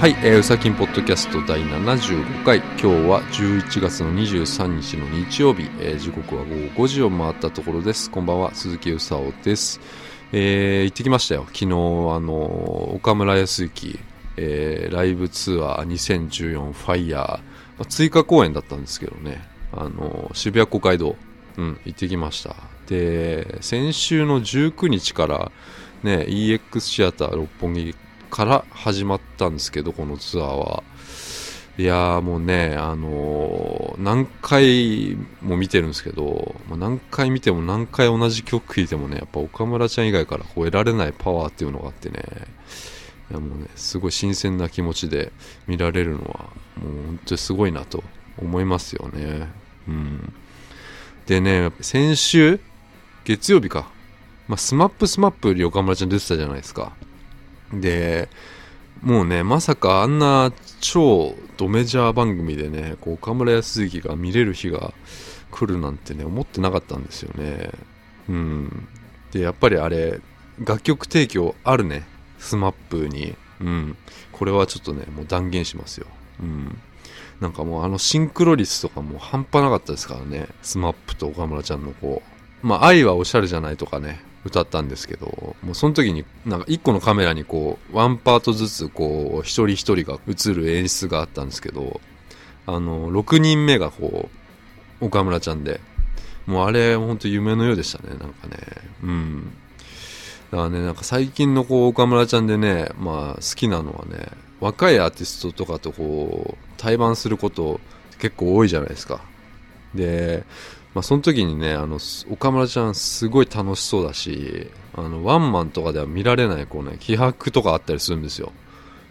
はい、えー、うさきんポッドキャスト第75回。今日は11月の23日の日曜日、えー、時刻は午後5時を回ったところです。こんばんは鈴木うさおです。えー、行ってきましたよ。昨日あの岡村康之、えー、ライブツアー2014ファイヤー追加公演だったんですけどね。あの渋谷公会堂うん行ってきました。で先週の19日からね EX シアター六本木から始まったんですけど、このツアーは。いやーもうね、あのー、何回も見てるんですけど、もう何回見ても何回同じ曲聴いてもね、やっぱ岡村ちゃん以外から超えられないパワーっていうのがあってね、いやもうね、すごい新鮮な気持ちで見られるのは、もう本当にすごいなと思いますよね。うん。でね、先週、月曜日か、まあ、スマップスマップより岡村ちゃん出てたじゃないですか。で、もうね、まさかあんな超ドメジャー番組でね、こう岡村靖幸が見れる日が来るなんてね、思ってなかったんですよね。うん。で、やっぱりあれ、楽曲提供あるね、スマップに。うん。これはちょっとね、もう断言しますよ。うん。なんかもうあのシンクロ率とかも半端なかったですからね、スマップと岡村ちゃんのこう、まあ愛はおしゃれじゃないとかね、歌ったんですけど、もうその時になんか一個のカメラにこう、ワンパートずつこう、一人一人が映る演出があったんですけど、あの、6人目がこう、岡村ちゃんで、もうあれ本当夢のようでしたね、なんかね。うん。だからね、なんか最近のこう、岡村ちゃんでね、まあ好きなのはね、若いアーティストとかとこう、対バンすること結構多いじゃないですか。で、まあ、その時にね、あの、岡村ちゃんすごい楽しそうだし、あの、ワンマンとかでは見られない、こうね、気迫とかあったりするんですよ。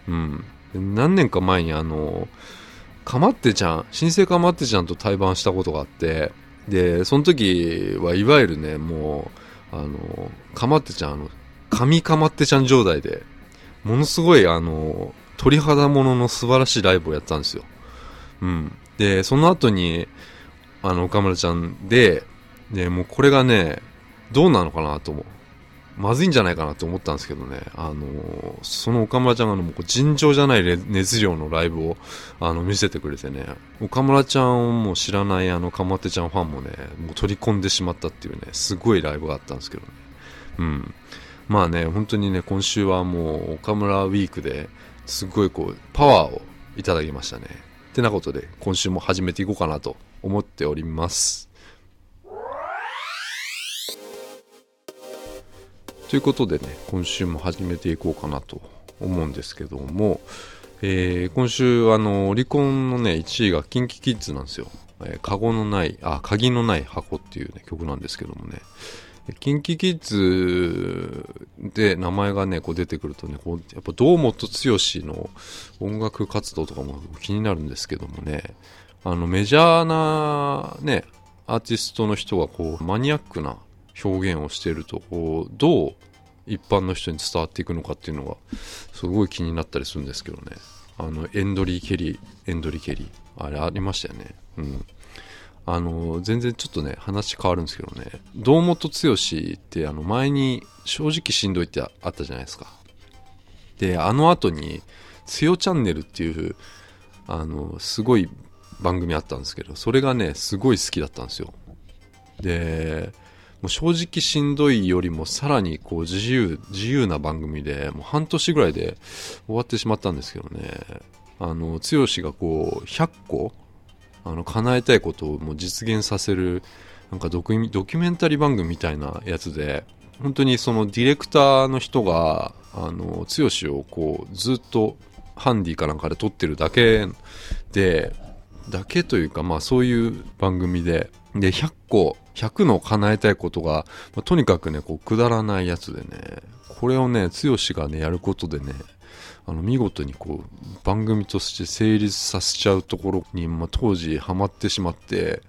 うん。何年か前にあの、かまってちゃん、新生かまってちゃんと対バンしたことがあって、で、その時はいわゆるね、もう、あの、かまってちゃん、あの、神かまってちゃん状態で、ものすごいあの、鳥肌ものの素晴らしいライブをやったんですよ。うん。で、その後に、あの、岡村ちゃんで、で、もうこれがね、どうなのかなと思う。まずいんじゃないかなと思ったんですけどね、あのその岡村ちゃんがもう尋常じゃない熱量のライブをあの見せてくれてね、岡村ちゃんをもう知らないあのかまってちゃんファンもね、もう取り込んでしまったっていうね、すごいライブがあったんですけどね。うん。まあね、本当にね、今週はもう岡村ウィークですごいこう、パワーをいただきましたね。ってなことで、今週も始めていこうかなと思っております。ということでね、今週も始めていこうかなと思うんですけども、えー、今週、あの、オリコンのね、1位が KinKiKids なんですよ。えー、カゴのない、あ、鍵のない箱っていうね、曲なんですけどもね。KinKiKids で名前がね、こう出てくるとね、こうやっぱ堂本剛の音楽活動とかも気になるんですけどもね、あのメジャーなね、アーティストの人がこうマニアックな表現をしていると、こうどう一般の人に伝わっていくのかっていうのがすごい気になったりするんですけどね。あの、エンドリー・ケリー、エンドリー・ケリー。あれありましたよね。うん。あの、全然ちょっとね、話変わるんですけどね。堂本剛ってあの前に正直しんどいってあったじゃないですか。で、あの後に、つよチャンネルっていう、あの、すごい番組あったんですけど、それがね、すごい好きだったんですよ。で、もう正直しんどいよりもさらにこう自由、自由な番組で、もう半年ぐらいで終わってしまったんですけどね、あの、剛がこう、100個、あの、叶えたいことをもう実現させる、なんかドキュメンタリー番組みたいなやつで、本当にそのディレクターの人が、あの、剛をこう、ずっとハンディかなんかで撮ってるだけで、だけというか、まあそういう番組で、で、100個、100の叶えたいことが、まあ、とにかくね、こう、くだらないやつでね、これをね、剛がね、やることでね、あの、見事にこう、番組として成立させちゃうところに、まあ当時ハマってしまって、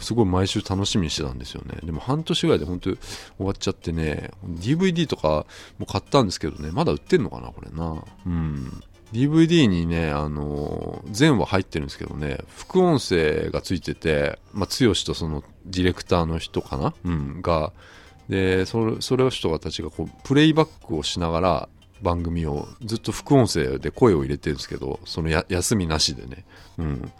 すごい毎週楽しみにしてたんですよね。でも半年ぐらいで本当に終わっちゃってね、DVD とかも買ったんですけどね、まだ売ってんのかな、これな。うん。DVD にね、あの、全話入ってるんですけどね、副音声がついてて、まあ、剛とそのディレクターの人かな？うん、が、で、それ、それを人たちがこう、プレイバックをしながら、番組をずっと副音声で声を入れてるんですけどその休みなしでね。うん。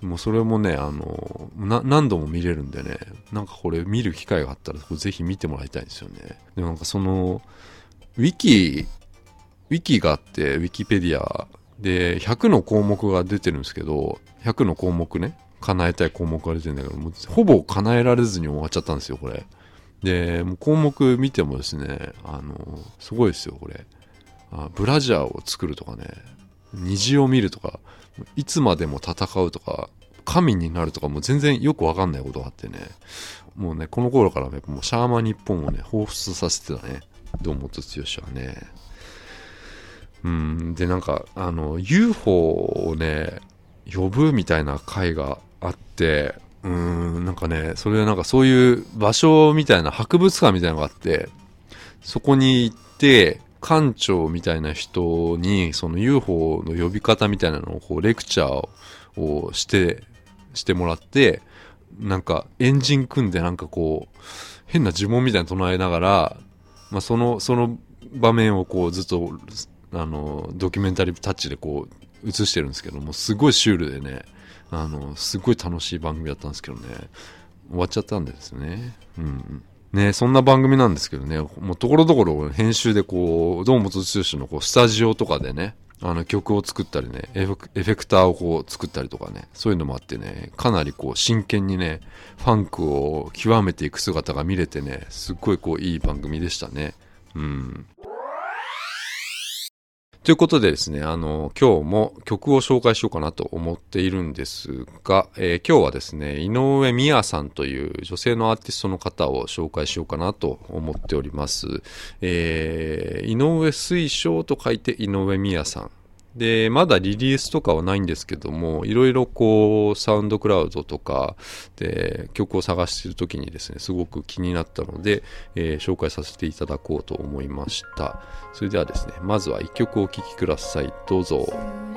もうそれもねあの何度も見れるんでね。なんかこれ見る機会があったらぜひ見てもらいたいんですよね。でもなんかそのウィキウィキがあってウィキペディアで100の項目が出てるんですけど100の項目ね。叶えたい項目が出てるんだけどもうほぼ叶えられずに終わっちゃったんですよこれ。でもう項目見てもですねあのすごいですよこれ。あブラジャーを作るとかね虹を見るとかいつまでも戦うとか神になるとかもう全然よくわかんないことがあってねもうねこの頃からねもうシャーマン日本をね彷彿させてたね堂本剛はね。うんでなんかあの UFO をね呼ぶみたいな回があってうんなんかねそれはなんかそういう場所みたいな博物館みたいなのがあってそこに行って館長みたいな人にその UFO の呼び方みたいなのをこうレクチャーをしてしてもらってなんかエンジン組んでなんかこう変な呪文みたいなの唱えながら、まあ、そのその場面をこうずっとあのドキュメンタリータッチでこう映してるんですけどもすごいシュールでねあのすごい楽しい番組だったんですけどね。終わっちゃったんですね。うん。ねそんな番組なんですけどね。もうところどころ編集でこう堂本剛のこうスタジオとかでねあの曲を作ったりねエフェクターをこう作ったりとかねそういうのもあってねかなりこう真剣にねファンクを極めていく姿が見れてねすっごいこういい番組でしたね。うん。ということでですね、あの、今日も曲を紹介しようかなと思っているんですが、えー、今日はですね、井上美也さんという女性のアーティストの方を紹介しようかなと思っております。えー、井上水晶と書いて井上美也さん。で、まだリリースとかはないんですけども、いろいろこう、サウンドクラウドとかで曲を探している時にですね、すごく気になったので、えー、紹介させていただこうと思いました。それではですね、まずは1曲お聴きください。どうぞ。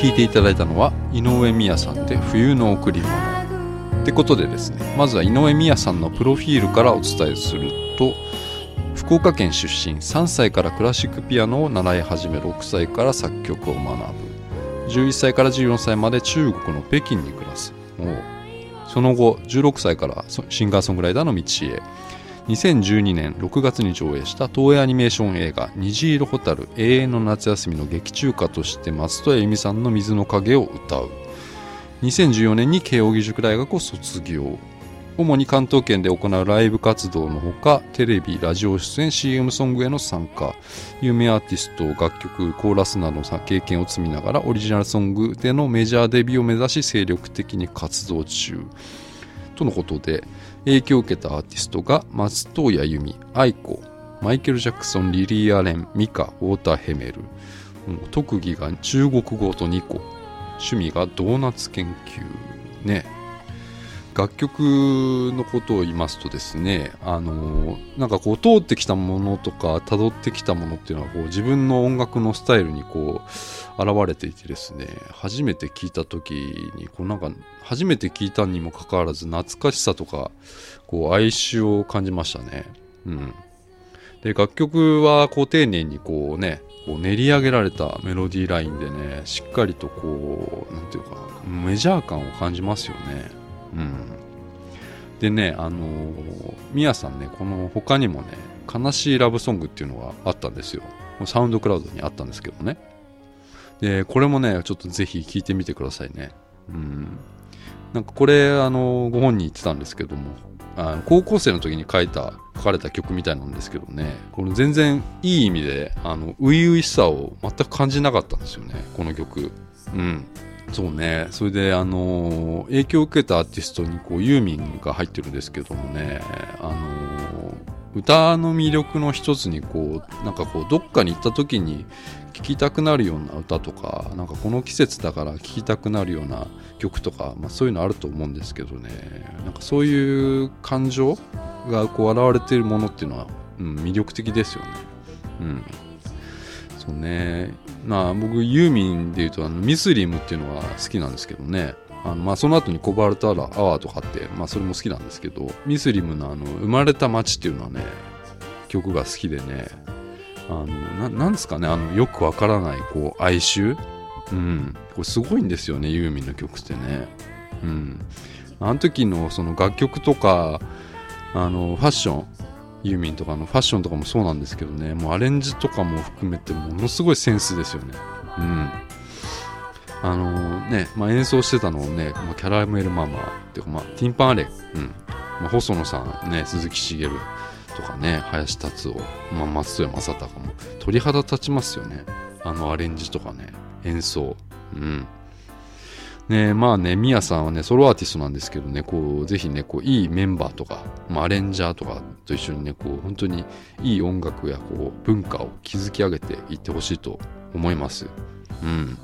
聴いていただいたのは井上美也さんで「冬の贈り物」ってことでですねまずは井上美也さんのプロフィールからお伝えすると福岡県出身3歳からクラシックピアノを習い始め6歳から作曲を学ぶ。11歳から14歳まで中国の北京に暮らす。その後16歳からシンガーソングライターの道へ。2012年6月に上映した東映アニメーション映画「虹色蛍永遠の夏休み」の劇中歌として松任谷由実さんの「水の影」を歌う。2014年に慶應義塾大学を卒業。主に関東圏で行うライブ活動のほかテレビラジオ出演 CM ソングへの参加。有名アーティスト楽曲コーラスなどの経験を積みながらオリジナルソングでのメジャーデビューを目指し精力的に活動中。とのことで影響を受けたアーティストが松任谷由実、愛子、マイケル・ジャクソン、リリー・アレン、ミカ、ウォーター・ヘメル。特技が中国語と2個。趣味がドーナツ研究。ね。楽曲のことを言いますとですね、あのなんかこう通ってきたものとか辿ってきたものっていうのはこう自分の音楽のスタイルにこう現れていてですね、初めて聞いた時にこうなんか初めて聞いたにもかかわらず懐かしさとかこう哀愁を感じましたね。うん。で、楽曲はこう丁寧にこうね、こう練り上げられたメロディーラインでね、しっかりとこう、なんていうかな、メジャー感を感じますよね。うん。でね、あのー、ミヤさんね、この他にもね、悲しいラブソングっていうのがあったんですよ。サウンドクラウドにあったんですけどね。で、これもね、ちょっとぜひ聴いてみてくださいね。うん。なんかこれ、あの、ご本人言ってたんですけども、あの高校生の時に書いた、書かれた曲みたいなんですけどね、この全然いい意味で、あの、初々しさを全く感じなかったんですよね、この曲。うん。そうね。それで、あの、影響を受けたアーティストに、こう、ユーミンが入ってるんですけどもね、あの、歌の魅力の一つに、こう、なんかこう、どっかに行った時に聴きたくなるような歌とか、なんかこの季節だから聴きたくなるような曲とか、まあそういうのあると思うんですけどね、なんかそういう感情がこう現れているものっていうのは、うん、魅力的ですよね。うん。そうね。まあ僕ユーミンでいうとあのミスリムっていうのが好きなんですけどね。あのまあその後にコバルトアワーとかって、まあ、それも好きなんですけどミスリムのあの生まれた街っていうのはね曲が好きでね。あのななんですかねあのよくわからないこう哀愁。うん。これすごいんですよねユーミンの曲ってね。うん。あの時のその楽曲とかあのファッション。ユーミンとかのファッションとかもそうなんですけどね。もうアレンジとかも含めてものすごいセンスですよね。うん。あのー、ね、まあ、演奏してたのをね、まあ、キャラメルママっていうか、まあ、ティンパンアレ。イ、うん。まあ、細野さんね鈴木茂とかね林達夫、まあ、松任谷正隆も鳥肌立ちますよね。あのアレンジとかね演奏。うん。ねまあね、ミヤさんはね、ソロアーティストなんですけどね、こう、ぜひね、こう、いいメンバーとか、まあ、アレンジャーとかと一緒にね、こう、本当にいい音楽や、こう、文化を築き上げていってほしいと思います。うん。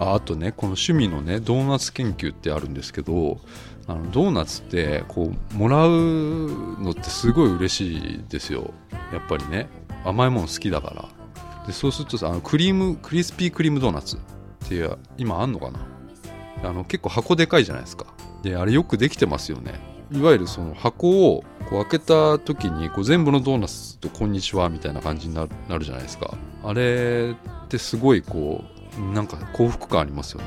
ああとね、この趣味のね、ドーナツ研究ってあるんですけど、あのドーナツってこうもらうのってすごい嬉しいですよやっぱりね甘いもの好きだからでそうするとさあのクリームクリスピークリームドーナツっていう今あんのかな？あの結構箱でかいじゃないですか。であれよくできてますよね。いわゆるその箱をこう開けた時にこう全部のドーナツと「こんにちは」みたいな感じになるじゃないですか。あれってすごいこうなんか幸福感ありますよね。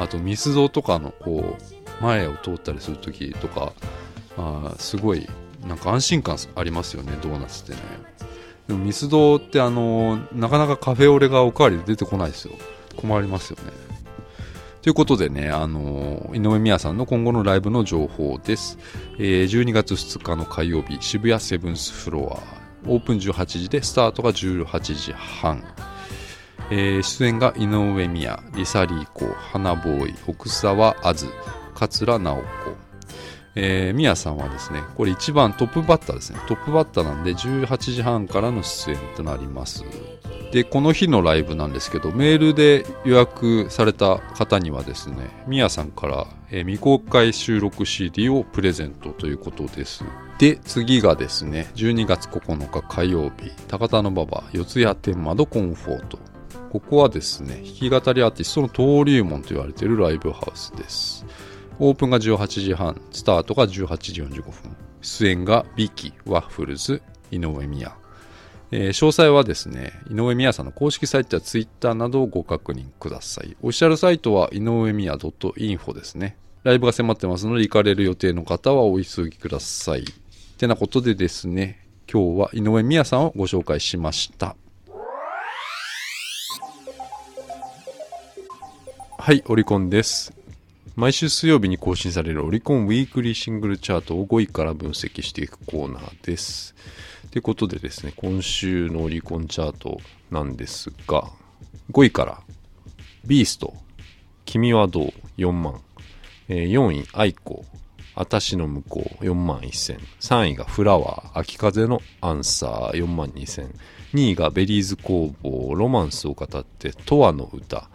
あとミスドとかのこう前を通ったりする時とかあすごいなんか安心感ありますよねドーナツってね。でもミスドってあのなかなかカフェオレがおかわりで出てこないですよ。困りますよね。ということでね、あの井上美也さんの今後のライブの情報です。えー、12月2日の火曜日、渋谷セブンスフロア、オープン18時で、スタートが18時半。えー、出演が井上美也、リサリーコ、花ボーイ、奥沢あず、桂直子。えー、ミヤさんはですね、これ一番トップバッターですね。トップバッターなんで18時半からの出演となります。で、この日のライブなんですけど、メールで予約された方にはですね、みやさんから、えー、未公開収録 CD をプレゼントということです。で、次がですね、12月9日火曜日、高田馬場四谷天窓コンフォート。ここはですね、弾き語りアーティストの登竜門と言われているライブハウスです。オープンが18時半スタートが18時45分出演がビキワッフルズ井上宮えー、詳細はですね、井上宮さんの公式サイトやツイッターなどをご確認ください。オフィシャルサイトは井上宮 .info ですね。ライブが迫ってますので、行かれる予定の方はお急ぎください。てなことでですね、今日は井上宮さんをご紹介しました。はい、オリコンです。毎週水曜日に更新されるオリコンウィークリーシングルチャートを5位から分析していくコーナーです。ということでですね、今週のオリコンチャートなんですが、5位から、ビースト、君はどう ?4 万。えー、4位、 aiko、あたしの向こう4万1000。3位がフラワー、秋風のアンサー4万2000。2位が Berryz工房、ロマンスを語って、永遠の歌、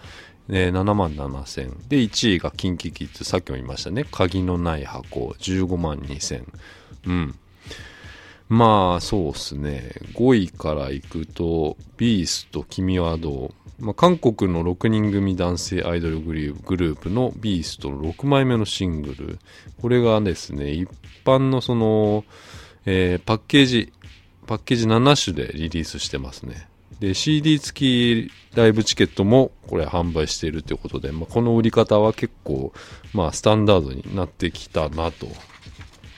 えー、7万7000。で、1位がキンキキッズ、さっきも言いましたね。鍵のない箱、15万2000。うん。まあ、そうっすね。5位から行くと、ビースト、君はどう？まあ、韓国の6人組男性アイドルグループのビーストの6枚目のシングル。これがですね、一般のその、えー、パッケージ、パッケージ7種でリリースしてますね。で、CD 付きライブチケットもこれ販売しているということで、まあ、この売り方は結構、まあ、スタンダードになってきたなと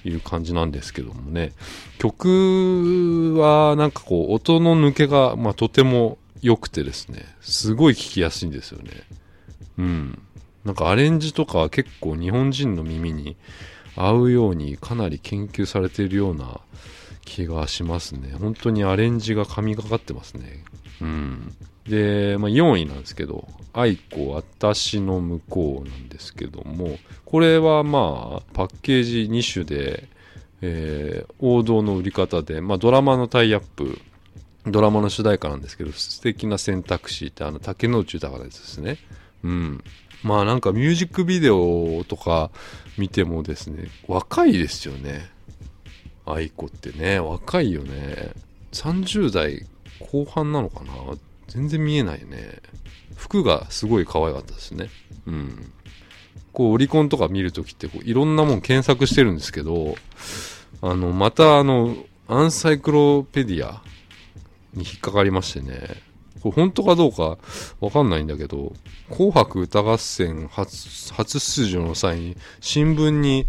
いう感じなんですけどもね。曲はなんかこう、音の抜けが、まあ、とても良くてですね、すごい聴きやすいんですよね。うん。なんかアレンジとか結構日本人の耳に合うようにかなり研究されているような気がしますね。本当にアレンジが神がかってますね。うん。で、まあ、4位なんですけど、愛子私の向こうなんですけども、これはまあ、パッケージ2種で、えー、王道の売り方で、まあ、ドラマのタイアップ、ドラマの主題歌なんですけど、素敵な選択肢ってあの竹野内豊のやつですね。うん。まあなんかミュージックビデオとか見てもですね、若いですよね。愛子ってね、若いよね。30代後半なのかな？全然見えないね。服がすごい可愛かったですね。うん。こう、オリコンとか見るときってこう、いろんなもん検索してるんですけど、あの、またあの、アンサイクロペディアに引っかかりましてね、これ本当かどうかわかんないんだけど、紅白歌合戦初出場の際に新聞に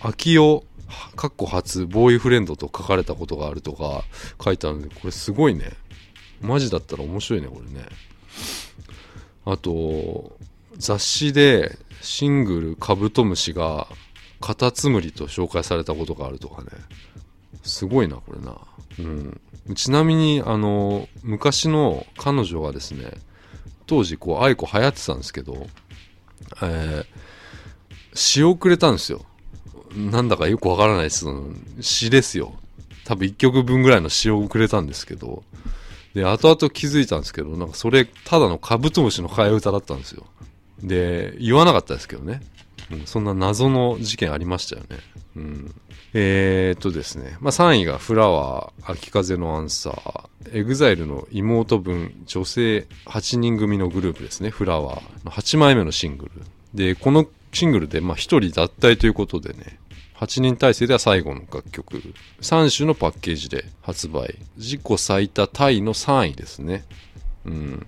秋代かっこ初ボーイフレンドと書かれたことがあるとか書いてあるんで、これすごいね。マジだったら面白いね、これね。あと、雑誌でシングルカブトムシがカタツムリと紹介されたことがあるとかね。すごいな、これな。うん。ちなみに、あの、昔の彼女がですね、当時、こう、愛子流行ってたんですけど、えー、詩をくれたんですよ。なんだかよくわからないです。詩ですよ。多分1曲分ぐらいの詩をくれたんですけど、で、後々気づいたんですけど、なんかそれ、ただのカブトムシの替え歌だったんですよ。で、言わなかったですけどね。うん、そんな謎の事件ありましたよね。うん。えー、っとですね。まあ、3位がフラワー、秋風のアンサー、エグザイルの妹分、女性8人組のグループですね。フラワーの8枚目のシングル。で、このシングルで、まあ、1人脱退ということでね、8人体制では最後の楽曲。3種のパッケージで発売。自己最多タイの3位ですね。うん。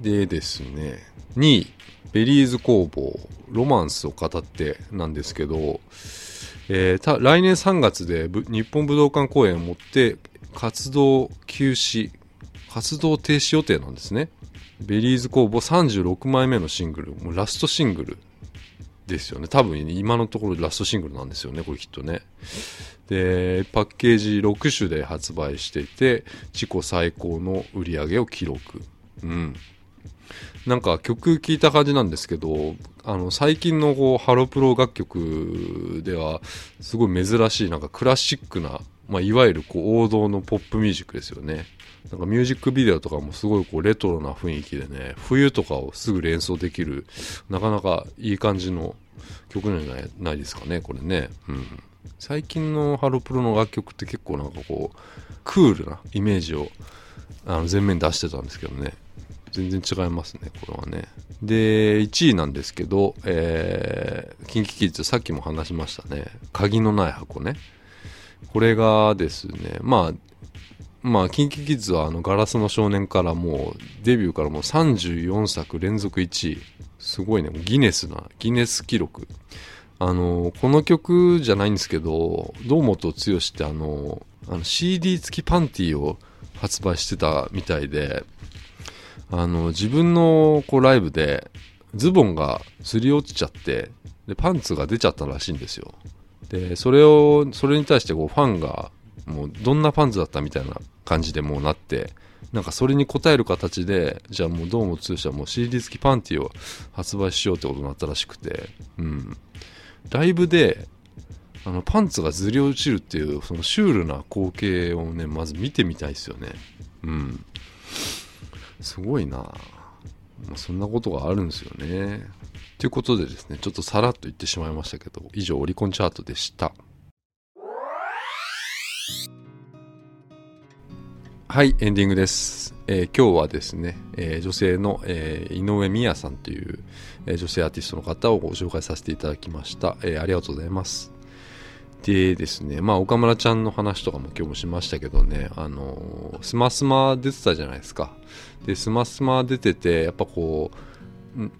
でですね、2位、ベリーズ工房、ロマンスを語ってなんですけど、えー、来年3月で日本武道館公演をもって活動休止、活動停止予定なんですね。ベリーズ工房36枚目のシングル、もうラストシングルですよね。多分今のところラストシングルなんですよね、これきっとね。で、パッケージ6種で発売していて、自己最高の売り上げを記録。うん。なんか曲聴いた感じなんですけど、あの、最近のこう、ハロプロ楽曲では、すごい珍しい、なんかクラシックな、まあ、いわゆるこう、王道のポップミュージックですよね。なんかミュージックビデオとかもすごいこうレトロな雰囲気でね、冬とかをすぐ連想できる、なかなかいい感じの曲なんじゃないですかね、これね。うん。最近のハロプロの楽曲って結構なんかこう、クールなイメージをあの前面出してたんですけどね。全然違いますね、これはね。で、1位なんですけど、えー、キンキキッズ、さっきも話しましたね。鍵のない箱ね。これがですね、まあ、まあ、キンキキッズはあの、ガラスの少年からもう、デビューからもう34作連続1位。すごいね、ギネスな、ギネス記録。あの、この曲じゃないんですけど、堂本剛ってあの、あの CD 付きパンティを発売してたみたいで、あの、自分のこうライブでズボンがすり落ちちゃって、で、パンツが出ちゃったらしいんですよ。で、それを、それに対してこうファンが、もうどんなパンツだったみたいな感じでもうなって、なんかそれに応える形で、じゃあもうどうも通社もう CD 付きパンティを発売しようってことになったらしくて、うん。ライブで、あの、パンツがずり落ちるっていう、そのシュールな光景をね、まず見てみたいですよね。うん。すごいなまあ、そんなことがあるんですよね。ということでですね、ちょっとさらっと言ってしまいましたけど、以上、オリコンチャートでした。はい、エンディングです。えー、今日はですね、えー、女性の、えー、井上美也さんという、え女性アーティストの方をご紹介させていただきました。えありがとうございます。でですね、まあ岡村ちゃんの話とかも今日もしましたけどね、あのスマスマ出てたじゃないですか。で、スマスマ出てて、やっぱこ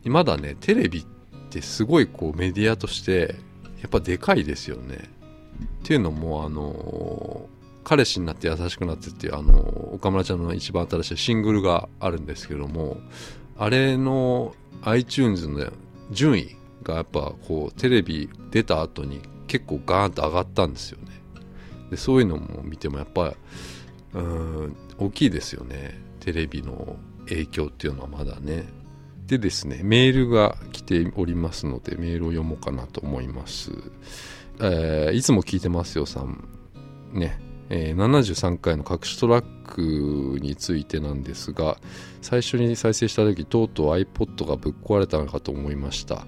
う、まだね、テレビってすごいこうメディアとして、やっぱでかいですよね。っていうのも、あの彼氏になって優しくなってっていう、あの岡村ちゃんの一番新しいシングルがあるんですけども、あれの iTunes の順位がやっぱこうテレビ出た後に結構ガーンと上がったんですよね。でそういうのも見てもやっぱうん大きいですよね。テレビの影響っていうのはまだね。でですね、メールが来ておりますので、メールを読もうかなと思います。えー、いつも聞いてますよさん。ね。えー、73回の隠しトラックについてなんですが、最初に再生した時、とうとう iPod がぶっ壊れたのかと思いました。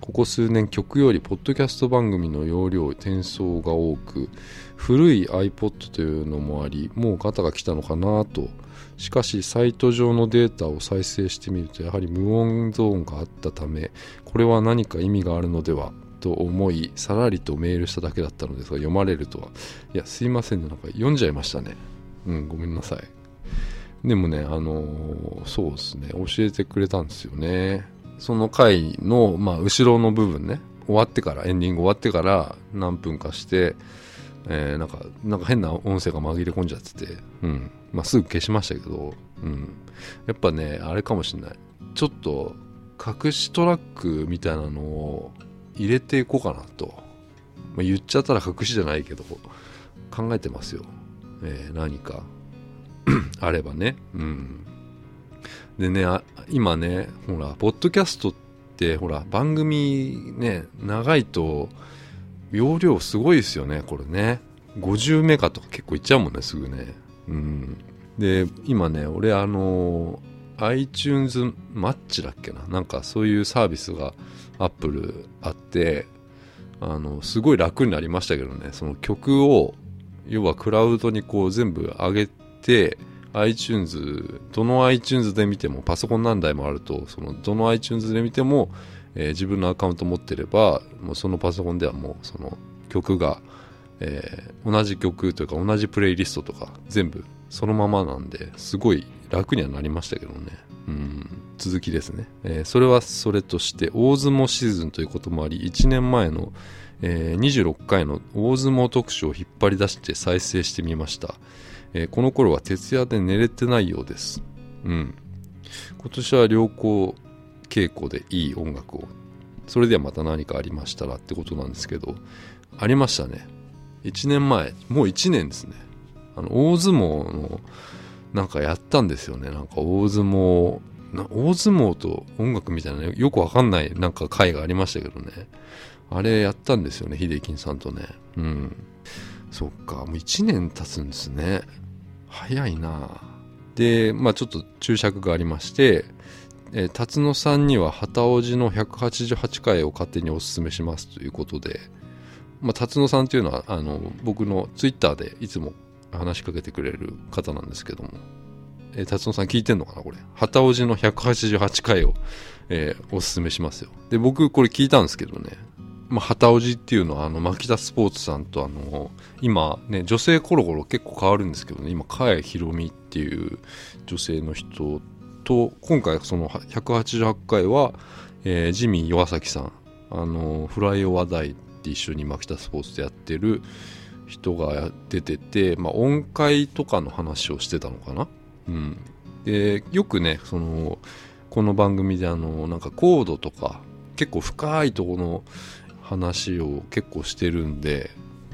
ここ数年曲よりポッドキャスト番組の容量転送が多く古い iPod というのもありもうガタが来たのかなとしかしサイト上のデータを再生してみるとやはり無音ゾーンがあったためこれは何か意味があるのでは？と思いさらりとメールしただけだったのですが読まれるとは。いやすいませんね。なんか読んじゃいましたね。うんごめんなさい。でもねあのー、そうですね。教えてくれたんですよね。その回の、まあ、後ろの部分ね。終わってからエンディング終わってから何分かして、えー、なんかなんか変な音声が紛れ込んじゃってて、うん。まあ、すぐ消しましたけど、うん、やっぱねあれかもしんない。ちょっと隠しトラックみたいなのを入れていこうかなと、まあ、言っちゃったら隠しじゃないけど考えてますよ、えー、何か あればねうんでね、今ね、ほら、ポッドキャストって、ほら、番組ね、長いと、容量すごいですよね、これね。50メガとか結構いっちゃうもんね、すぐね。うん。で、今ね、俺あの、iTunes マッチだっけななんかそういうサービスが Apple あって、あの、すごい楽になりましたけどね、その曲を、要はクラウドにこう全部上げて、iTunes、どの iTunes で見ても、パソコン何台もあると、そのどの iTunes で見ても、えー、自分のアカウント持ってれば、もうそのパソコンではもうその曲が、えー、同じ曲というか同じプレイリストとか全部そのままなんで、すごい楽にはなりましたけどね。うん、続きですね、えー、それはそれとして、大相撲シーズンということもあり、1年前の、えー、26回の大相撲特集を引っ張り出して再生してみました。えー、この頃は徹夜で寝れてないようです。うん。今年は良好傾向でいい音楽を。それではまた何かありましたらってことなんですけど、ありましたね。1年前、もう1年ですね。あの、大相撲の、なんかやったんですよね。なんか大相撲、大相撲と音楽みたいな、ね、よくわかんないなんか回がありましたけどね。あれやったんですよね、秀樹さんとね。うん。そっか、もう1年経つんですね。早いなで、まあちょっと注釈がありまして、えー、辰野さんには旗おじの188回を勝手にお勧めしますということで、まあ、辰野さんというのはあの僕のツイッターでいつも話しかけてくれる方なんですけどもえー、達野さん聞いてんのかなこれ。旗おじの188回を、えー、おすすめしますよ。で、僕これ聞いたんですけどね、まあ、旗おじっていうのは、あの、牧田スポーツさんと、あの、今ね、女性コロコロ結構変わるんですけどね、今、かえひろみっていう女性の人と、今回その188回は、えー、ジミー岩崎さん、あの、フライオ話題って一緒に牧田スポーツでやってる人が出てて、まあ、音階とかの話をしてたのかな。うん。で、よくね、その、この番組であの、なんかコードとか、結構深いところの話を結構してるんで、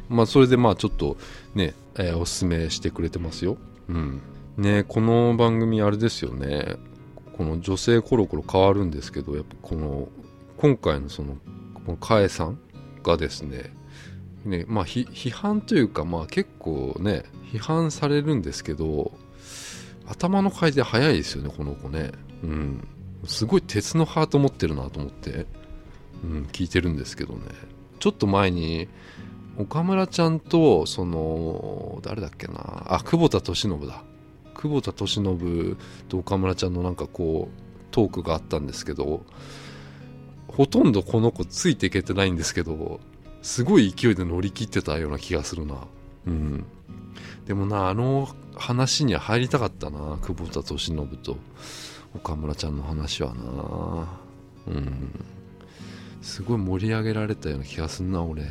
まあそれでまあちょっとね、えー、おすすめしてくれてますよ。うん。ね、この番組あれですよね。この女性コロコロ変わるんですけど、やっぱこの、今回のその、このカエさんがですね、ね、まあ批判というか、まあ結構ね、批判されるんですけど、頭の回転早いですよね、この子ね。うん。すごい鉄のハート持ってるなと思って。うん、聞いてるんですけどねちょっと前に岡村ちゃんとその誰だっけなあ久保田利伸だ久保田利伸と岡村ちゃんのなんかこうトークがあったんですけどほとんどこの子ついていけてないんですけどすごい勢いで乗り切ってたような気がするなうんでもなあの話には入りたかったな久保田利伸と岡村ちゃんの話はな。うん。すごい盛り上げられたような気がすんな俺、うん、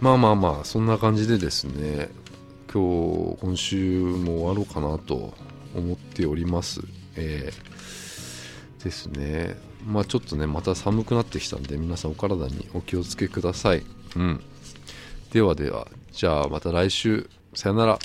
まあまあまあそんな感じでですね今日今週も終わろうかなと思っております。えー、ですね。まあちょっとねまた寒くなってきたんで皆さんお体にお気をつけください。うん。ではではじゃあまた来週。さよなら。